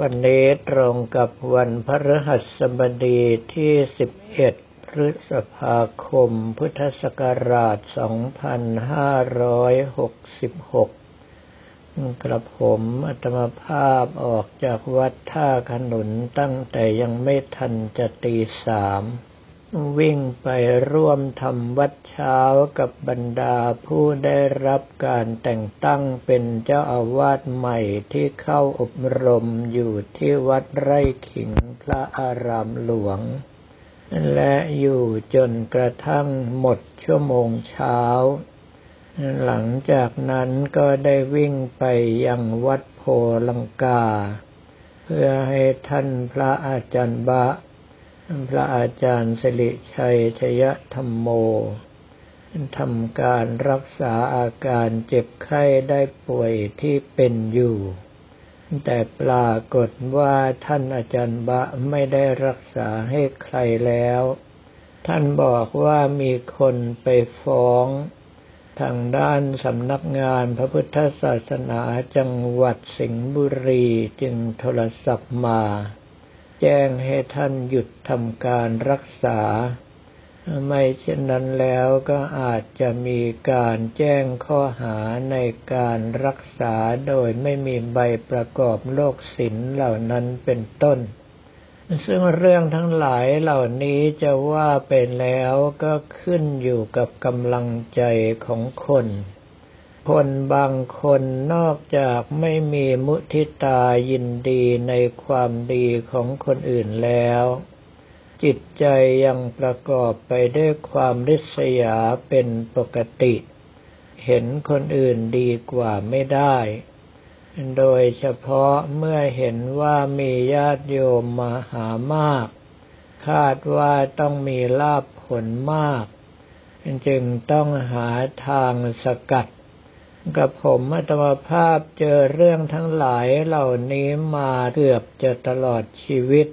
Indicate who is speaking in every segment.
Speaker 1: วันนี้ตรงกับวันพฤหัสบดีที่ 11 พฤษภาคม พุทธศักราช 2566 กระผมอัตมภาพออกจากวัดท่าขนุนตั้งแต่ยังไม่ทันจะตีสาม วิ่งไปร่วมทำวัดเช้ากับบรรดาผู้ได้รับการแต่งตั้งเป็นเจ้าอาวาสใหม่ที่เข้าอบรมอยู่ที่วัดไร่ขิงพระอารามหลวง และอยู่จนกระทั่งหมดชั่วโมงเช้า หลังจากนั้นก็ได้วิ่งไปยังวัดโพลังกา เพื่อให้ท่านพระอาจารย์บะ พระอาจารย์สิริชัยชยธรรมโมทำการรักษาอาการเจ็บไข้ได้ป่วยที่เป็นอยู่ แต่ปรากฏว่าท่านอาจารย์บะไม่ได้รักษาให้ใครแล้ว ท่านบอกว่ามีคนไปฟ้อง ทางด้านสำนักงานพระพุทธศาสนาจังหวัดสิงห์บุรีจึงโทรศัพท์มา แจ้งให้ท่านหยุดทำการรักษา ไม่เช่นนั้นแล้วก็อาจจะมีการแจ้งข้อหาในการรักษาโดยไม่มีใบประกอบโรคศิลเหล่านั้นเป็นต้น ซึ่งเรื่องทั้งหลายเหล่านี้จะว่าเป็นแล้วก็ขึ้นอยู่กับกำลังใจของคน คนบางคนนอกจากไม่มีมุทิตายินดีในความดีของคนอื่นแล้ว จิตใจยังประกอบไปด้วยความริษยาเป็นปกติ เห็นคนอื่นดีกว่าไม่ได้ โดยเฉพาะเมื่อเห็นว่ามีญาติโยมมาหามาก คาดว่าต้องมีลาภผลมาก จึงต้องหาทางสกัด กับผมอัตมาภาพเจอเรื่องทั้งหลายเหล่านี้มาเกือบจะตลอดชีวิต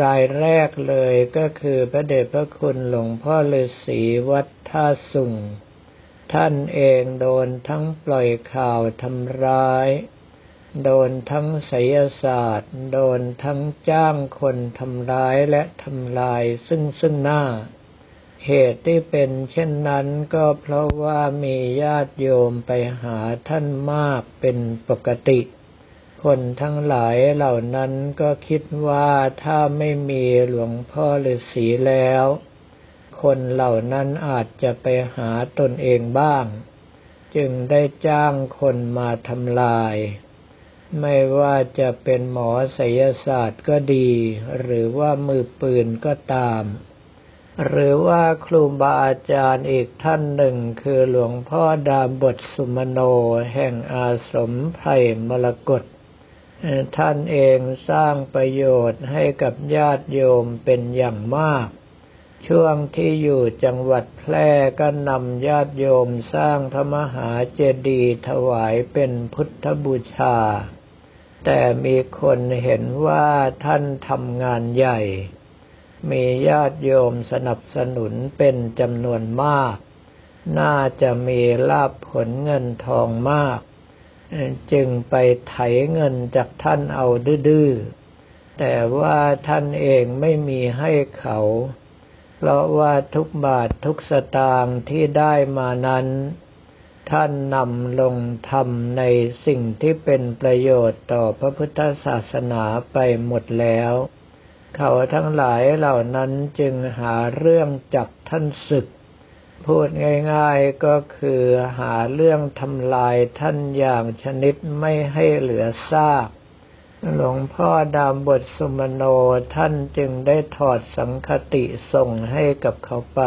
Speaker 1: รายแรกเลยก็คือพระเดชพระคุณหลวงพ่อฤาษีวัดท่าสุงท่านเองโดนทั้งปล่อยข่าวทำร้าย โดนทั้งไสยศาสตร์ โดนทั้งจ้างคนทำร้ายและทำลายซึ่งซึ่งหน้า เหตุที่เป็นเช่นนั้นก็เพราะว่ามีญาติโยมไปหาท่านมากเป็นปกติ คนทั้งหลายเหล่านั้นก็คิดว่าถ้าไม่มีหลวงพ่อฤาษีแล้ว คนเหล่านั้นอาจจะไปหาตนเองบ้าง จึงได้จ้างคนมาทำลาย ไม่ว่าจะเป็นหมอศิยศาสตร์ก็ดี หรือว่ามือปืนก็ตาม หรือว่าครูบาอาจารย์อีกท่านหนึ่งคือหลวงพ่อดาบทสุมโนแห่งอาสมไผ่มรกตท่านเองสร้างประโยชน์ให้กับญาติโยมเป็นอย่างมาก ช่วงที่อยู่จังหวัดแพร่ก็นำญาติโยมสร้างพระมหาเจดีย์ถวายเป็นพุทธบูชา แต่มีคนเห็นว่าท่านทำงานใหญ่ มีญาติโยมสนับสนุนเป็นจำนวนมาก น่าจะมีลาบผลเงินทองมาก จึงไปไถเงินจากท่านเอาดื้อแต่ว่าท่านเองไม่มีให้เขา เพราะว่าทุกบาททุกสตางค์ที่ได้มานั้น ท่านนำลงทำในสิ่งที่เป็นประโยชน์ต่อพระพุทธศาสนาไปหมดแล้ว เขาทั้งหลายเหล่านั้นจึงหาเรื่องจับท่านศึก พูดง่ายๆก็คือหาเรื่องทำลายท่านอย่างชนิดไม่ให้เหลือซากหลวงพ่อดามบทสุมโนท่านจึงได้ถอดสังคติส่งให้กับเขาไป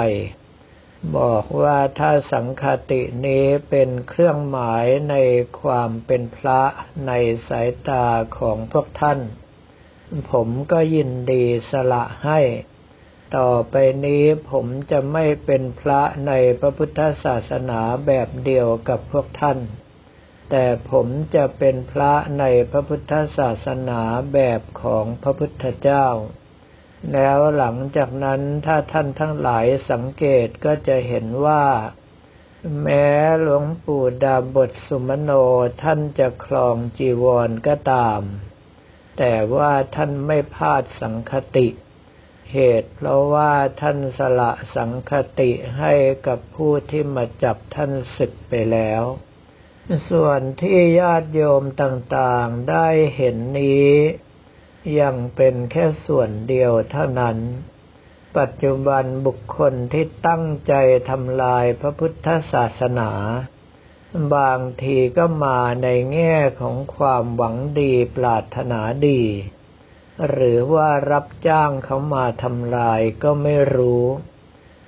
Speaker 1: บอกว่าถ้าสังคตินี้เป็นเครื่องหมายในความเป็นพระในสายตาของพวกท่าน ผมก็ยินดีสละให้ ต่อไปนี้ผมจะไม่เป็นพระในพระพุทธศาสนาแบบเดียวกับพวกท่าน แต่ผมจะเป็นพระในพระพุทธศาสนาแบบของพระพุทธเจ้า แล้วหลังจากนั้นถ้าท่านทั้งหลายสังเกตก็จะเห็นว่าแม้หลวงปู่ดาบทสุมโนท่านจะคลองจีวรก็ตาม แต่ว่าท่านไม่พลาดสังคติ เหตุเพราะว่าท่านสละสังคติให้กับผู้ที่มาจับท่านศึกไปแล้ว ส่วนที่ญาติโยมต่างๆได้เห็นนี้ ยังเป็นแค่ส่วนเดียวเท่านั้น ปัจจุบันบุคคลที่ตั้งใจทำลายพระพุทธศาสนา บางทีก็มาในแง่ของความหวังดีปรารถนาดี หรือว่ารับจ้างเขามาทำลายก็ไม่รู้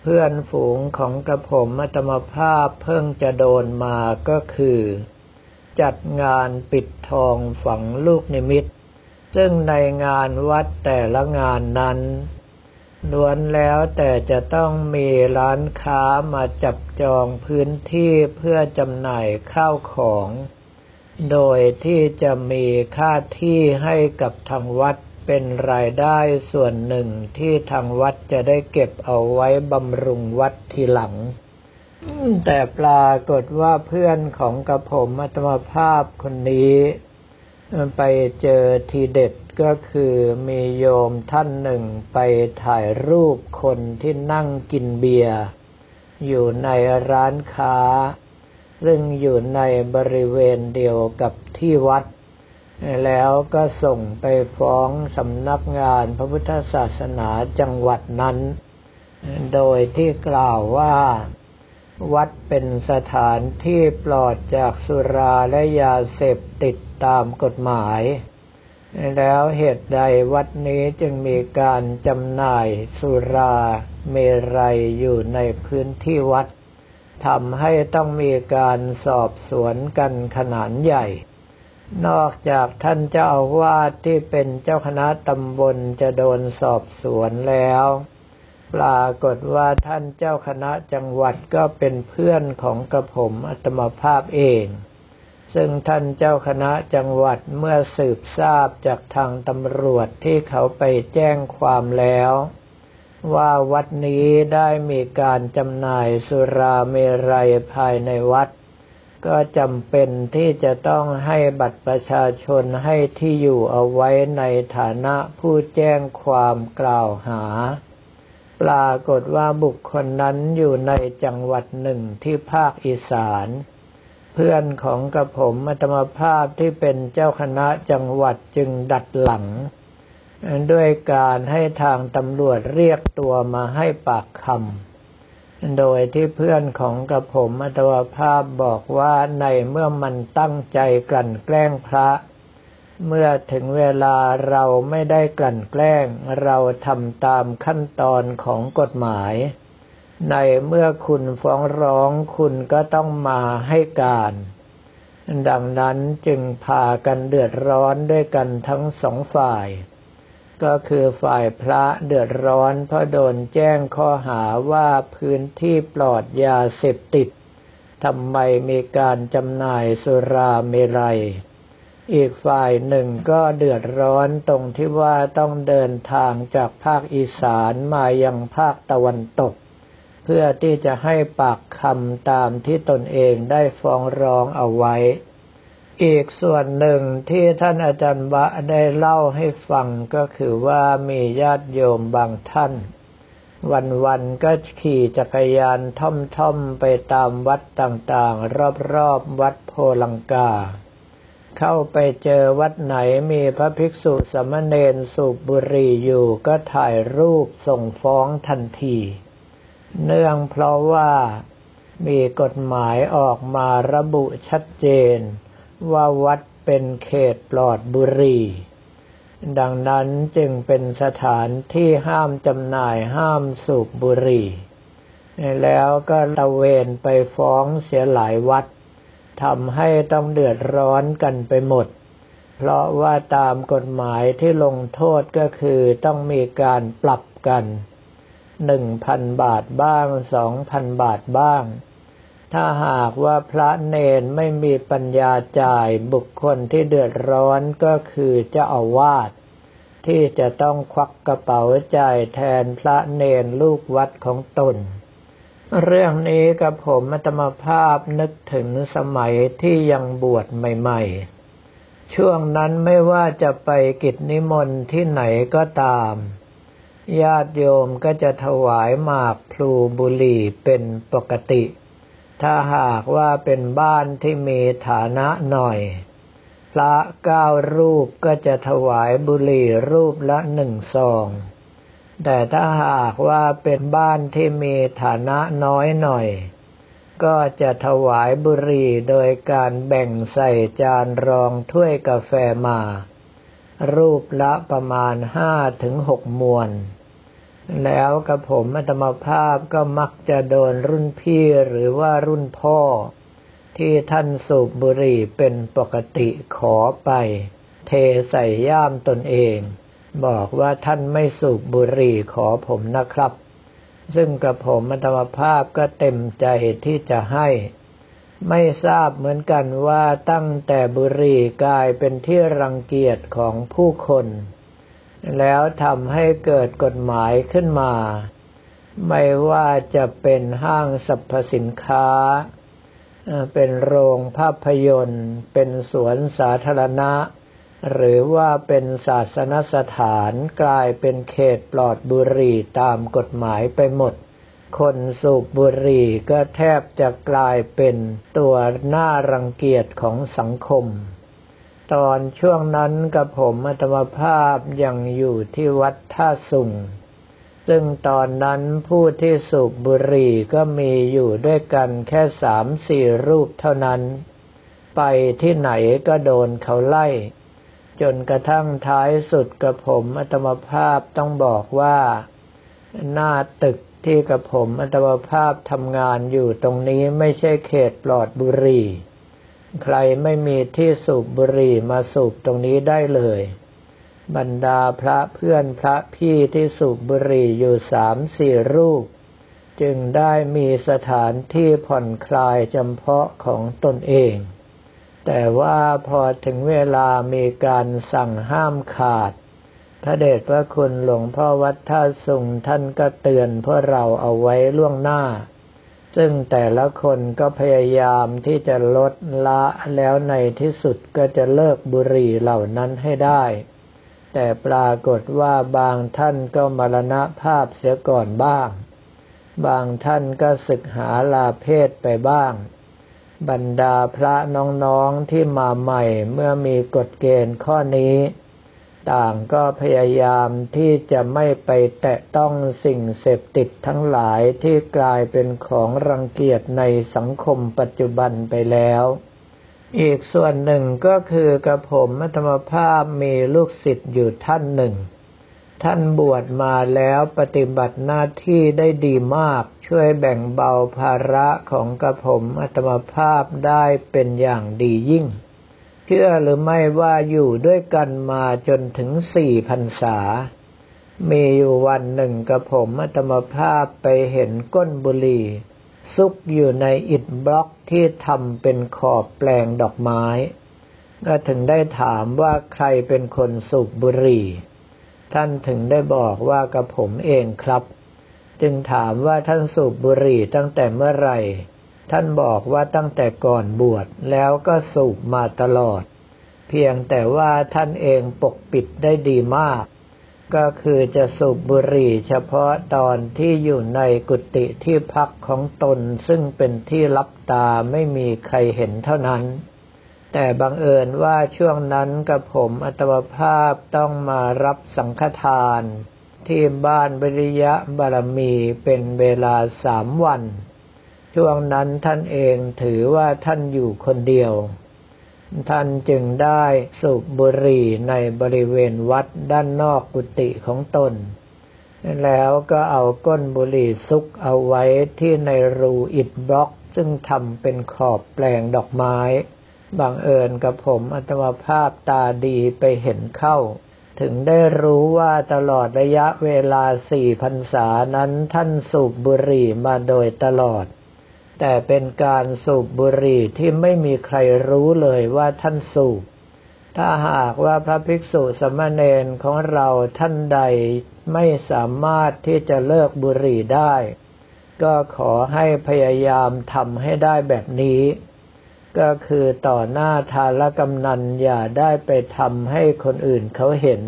Speaker 1: เพื่อนฝูงของกระผมอัตมภาพเพิ่งจะโดนมาก็คือ จัดงานปิดทองฝังลูกนิมิต ซึ่งในงานวัดแต่ละงานนั้น ล้วนแล้วแต่จะต้องมีร้านค้ามาจับจองพื้นที่เพื่อจำหน่ายข้าวของ โดยที่จะมีค่าที่ให้กับทางวัดเป็นรายได้ส่วนหนึ่งที่ทางวัดจะได้เก็บเอาไว้บำรุงวัดทีหลัง แต่ปรากฏว่าเพื่อนของกระผมอัตมภาพคนนี้ ไปเจอทีเด็ด ก็คือมีโยมท่านหนึ่งไปถ่ายรูปคนที่นั่งกินเบียร์อยู่ในร้านค้า ซึ่งอยู่ในบริเวณเดียวกับที่วัด แล้วก็ส่งไปฟ้องสำนักงานพระพุทธศาสนาจังหวัดนั้น โดยที่กล่าวว่าวัดเป็นสถานที่ปลอดจากสุราและยาเสพติดตามกฎหมาย แล้วเหตุใดวัดนี้จึงมีการจำหน่ายสุราเมรัยอยู่ในพื้นที่วัดทำให้ต้องมีการสอบสวนกันขนาดใหญ่ นอกจากท่านเจ้าอาวาสที่เป็นเจ้าคณะตำบลจะโดนสอบสวนแล้ว ปรากฏว่าท่านเจ้าคณะจังหวัดก็เป็นเพื่อนของกระผมอัตมภาพเอง ซึ่งท่านเจ้าคณะจังหวัดเมื่อสืบทราบจากทางตำรวจที่เขาไปแจ้งความแล้ว ว่าวัดนี้ได้มีการจำหน่ายสุราเมรัยภายในวัด ก็จำเป็นที่จะต้องให้บัตรประชาชนให้ที่อยู่เอาไว้ในฐานะผู้แจ้งความกล่าวหา ปรากฏว่าบุคคลนั้นอยู่ในจังหวัดหนึ่งที่ภาคอีสาน พื่อนของกระผมอัตมภาพที่เป็นเจ้าคณะจังหวัดจึงดัดหลัง ด้วยการให้ทางตำรวจเรียกตัวมาให้ปากคำโดยที่เพื่อนของกระผมอัตมภาพบอกว่าในเมื่อมันตั้งใจกลั่นแกล้งพระ เมื่อถึงเวลาเราไม่ได้กลั่นแกล้ง เราทำตามขั้นตอนของกฎหมาย ในเมื่อคุณฟ้องร้องคุณก็ต้องมาให้การ ดังนั้นจึงพากันเดือดร้อนด้วยกันทั้งสองฝ่าย ก็คือฝ่ายพระเดือดร้อนเพราะโดนแจ้งข้อหาว่าพื้นที่ปลอดยาเสพติดทำไมมีการจำหน่ายสุราเมรัย อีกฝ่ายหนึ่งก็เดือดร้อนตรงที่ว่าต้องเดินทางจากภาคอีสานมายังภาคตะวันตก เพื่อที่จะให้ปากคำตามที่ตนเองได้ฟ้องร้องเอาไว้ อีกส่วนหนึ่งที่ท่านอาจารย์บะได้เล่าให้ฟังก็คือว่ามีญาติโยมบางท่าน วันๆก็ขี่จักรยานท่อมๆไปตามวัดต่างๆ รอบๆวัดโพลังกาเข้าไปเจอวัดไหนมีพระภิกษุสมณเณรสูบบุหรี่อยู่ก็ถ่ายรูปส่งฟ้องทันที เนื่องเพราะว่ามีกฎหมายออกมาระบุชัดเจน ว่าวัดเป็นเขตปลอดบุรีดังนั้นจึงเป็นสถานที่ห้ามจำหน่ายห้ามสูบบุหรี่ แล้วก็ตะเวนไปฟ้องเสียหลายวัดทำให้ต้องเดือดร้อนกันไปหมด เพราะว่าตามกฎหมายที่ลงโทษก็คือต้องมีการปรับกัน หนึ่งพันบาทบ้างสองพันบาทบ้าง ถ้าหากว่าพระเนนไม่มีปัญญาจ่ายบุคคลที่เดือดร้อนก็คือเจ้าอาวาสที่จะต้องควักกระเป๋าจ่ายแทนพระเนนลูกวัดของตน เรื่องนี้กับผมมัตมภาพนึกถึงสมัยที่ยังบวชใหม่ ๆ ช่วงนั้นไม่ว่าจะไปกิจนิมนต์ที่ไหนก็ตาม ญาติโยมก็จะถวายหมากพลูบุหรี่เป็นปกติ ถ้าหากว่าเป็นบ้านที่มีฐานะหน่อย พระเก้ารูปก็จะถวายบุหรี่รูปละหนึ่งซอง แต่ถ้าหากว่าเป็นบ้านที่มีฐานะน้อยหน่อย ก็จะถวายบุหรี่โดยการแบ่งใส่จานรองถ้วยกาแฟมารูปละประมาณห้าถึงหกมวน แล้วกระผมอัตมาภาพก็มักจะโดนรุ่นพี่หรือว่ารุ่นพ่อ ที่ท่านสูบบุหรี่เป็นปกติขอไป เทใส่ย่ามตนเอง บอกว่าท่านไม่สูบบุหรี่ขอผมนะครับ ซึ่งกระผมอัตมาภาพก็เต็มใจที่จะให้ ไม่ทราบเหมือนกันว่าตั้งแต่บุรีกลายเป็นที่รังเกียจของผู้คน แล้วทำให้เกิดกฎหมายขึ้นมา ไม่ว่าจะเป็นห้างสรรพสินค้า เป็นโรงภาพยนตร์ เป็นสวนสาธารณะ หรือว่าเป็นศาสนสถานกลายเป็นเขตปลอดบุหรี่ตามกฎหมายไปหมด คนสูบบุหรี่ก็แทบจะกลายเป็นตัวหน้ารังเกียจของสังคม ตอนช่วงนั้นกับผมอัตมภาพยังอยู่ที่วัดท่าสุงซึ่งตอนนั้นผู้ที่สูบบุหรี่ก็มีอยู่ด้วยกันแค่สามสี่รูปเท่านั้น ไปที่ไหนก็โดนเขาไล่ จนกระทั่งท้ายสุดกระผมอัตมภาพต้องบอกว่า หน้าตึกที่กระผมอัตมภาพทำงานอยู่ตรงนี้ไม่ใช่เขตปลอดบุหรี่ ใครไม่มีที่สูบบุหรี่มาสูบตรงนี้ได้เลย บรรดาพระเพื่อนพระพี่ที่สูบบุหรี่อยู่สามสี่รูป จึงได้มีสถานที่ผ่อนคลายจำเพาะของตนเอง แต่ว่าพอถึงเวลามีการสั่งห้ามขาดพระเดชพระคุณหลวงพ่อวัดท่าสุงท่านก็เตือนพวกเราเอาไว้ล่วงหน้า ซึ่งแต่ละคนก็พยายามที่จะลดละแล้วในที่สุดก็จะเลิกบุหรี่เหล่านั้นให้ได้ แต่ปรากฏว่าบางท่านก็มรณภาพเสียก่อนบ้าง บางท่านก็ศึกหาลาเพศไปบ้าง บรรดาพระน้องๆที่มาใหม่เมื่อมีกฎเกณฑ์ข้อนี้ ต่างก็พยายามที่จะไม่ไปแตะต้องสิ่งเสพติดทั้งหลายที่กลายเป็นของรังเกียจในสังคมปัจจุบันไปแล้ว อีกส่วนหนึ่งก็คือกระผมธรรมภาพมีลูกศิษย์อยู่ท่านหนึ่ง ท่านบวชมาแล้วปฏิบัติหน้าที่ได้ดีมากช่วยแบ่งเบาภาระของกระผมอัตมภาพได้เป็นอย่างดียิ่ง เชื่อหรือไม่ว่าอยู่ด้วยกันมาจนถึงสี่พรรษา มีอยู่วันหนึ่งกระผมอัตมภาพไปเห็นก้นบุหรี่ซุกอยู่ในอิฐบล็อกที่ทำเป็นขอบแปลงดอกไม้ ก็ถึงได้ถามว่าใครเป็นคนสูบบุหรี่ ท่านถึงได้บอกว่ากับผมเองครับ จึงถามว่าท่านสูบบุหรี่ตั้งแต่เมื่อไหร่ ท่านบอกว่าตั้งแต่ก่อนบวชแล้วก็สูบมาตลอด เพียงแต่ว่าท่านเองปกปิดได้ดีมาก ก็คือจะสูบบุหรี่เฉพาะตอนที่อยู่ในกุฏิที่พักของตนซึ่งเป็นที่ลับตาไม่มีใครเห็นเท่านั้น แต่บังเอิญว่าช่วงนั้นกับผมอัตวภาพต้องมารับสังฆทาน ที่บ้านบริยะบารมีเป็นเวลาสามวัน ช่วงนั้นท่านเองถือว่าท่านอยู่คนเดียว ท่านจึงได้สูบบุหรี่ในบริเวณวัดด้านนอกกุฏิของตน แล้วก็เอาก้นบุหรี่ซุกเอาไว้ที่ในรูอิฐบล็อก ซึ่งทำเป็นขอบแปลงดอกไม้บังเอิญกับผมอัตมาภาพตาดีไปเห็นเข้า ถึงได้รู้ว่าตลอดระยะเวลาสี่พรรษานั้นท่านสูบบุหรี่มาโดยตลอด แต่เป็นการสูบบุหรี่ที่ไม่มีใครรู้เลยว่าท่านสูบ ถ้าหากว่าพระภิกษุสมณเณรของเราท่านใดไม่สามารถที่จะเลิกบุหรี่ได้ ก็ขอให้พยายามทำให้ได้แบบนี้ ก็คือต่อหน้าทารกำนันอย่าได้ไปทำให้คนอื่นเขาเห็น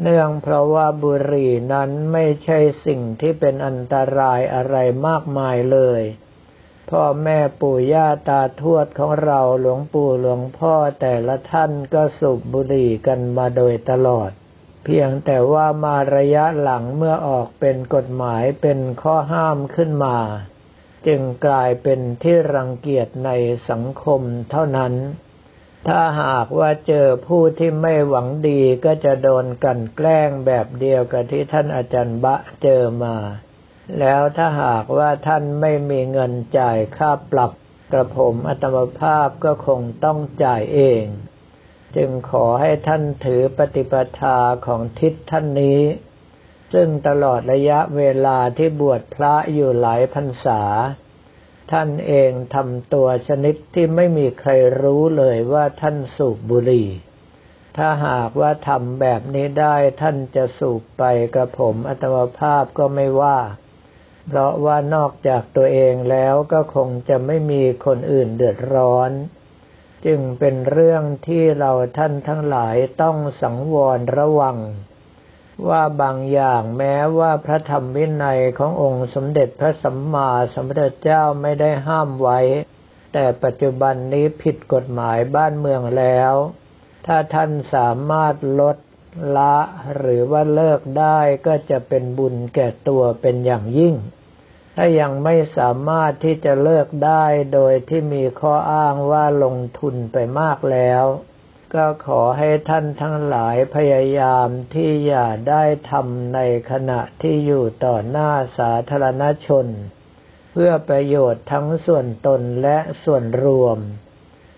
Speaker 1: เนื่องเพราะว่าบุหรี่นั้นไม่ใช่สิ่งที่เป็นอันตรายอะไรมากมายเลย พ่อแม่ปู่ย่าตาทวดของเราหลวงปู่หลวงพ่อแต่ละท่านก็สูบบุหรี่กันมาโดยตลอด เพียงแต่ว่ามาระยะหลังเมื่อออกเป็นกฎหมายเป็นข้อห้ามขึ้นมา จึงกลายเป็นที่รังเกียจในสังคมเท่านั้น ถ้าหากว่าเจอผู้ที่ไม่หวังดีก็จะโดนกันแกล้งแบบเดียวกับที่ท่านอาจารย์บะเจอมา แล้วถ้าหากว่าท่านไม่มีเงินจ่ายค่าปรับกระผมอัตมภาพก็คงต้องจ่ายเอง จึงขอให้ท่านถือปฏิปทาของทิศท่านนี้ ซึ่งตลอดระยะเวลาที่บวชพระอยู่หลายพรรษา ท่านเองทำตัวชนิดที่ไม่มีใครรู้เลยว่าท่านสูบบุหรี่ ถ้าหากว่าทำแบบนี้ได้ท่านจะสูบไปกระผมอัตมภาพก็ไม่ว่า เพราะว่านอกจากตัวเองแล้วก็คงจะไม่มีคนอื่นเดือดร้อน จึงเป็นเรื่องที่เราท่านทั้งหลายต้องสังวรระวัง ว่าบางอย่างแม้ว่าพระธรรมวินัยขององค์สมเด็จพระสัมมาสัมพุทธเจ้าไม่ได้ห้ามไว้ แต่ปัจจุบันนี้ผิดกฎหมายบ้านเมืองแล้ว ถ้าท่านสามารถลด ละหรือว่าเลิกได้ก็จะเป็นบุญแก่ตัวเป็นอย่างยิ่ง ถ้ายังไม่สามารถที่จะเลิกได้โดยที่มีข้ออ้างว่าลงทุนไปมากแล้ว ก็ขอให้ท่านทั้งหลายพยายามที่อย่าได้ทำในขณะที่อยู่ต่อหน้าสาธารณชน เพื่อประโยชน์ทั้งส่วนตนและส่วนรวม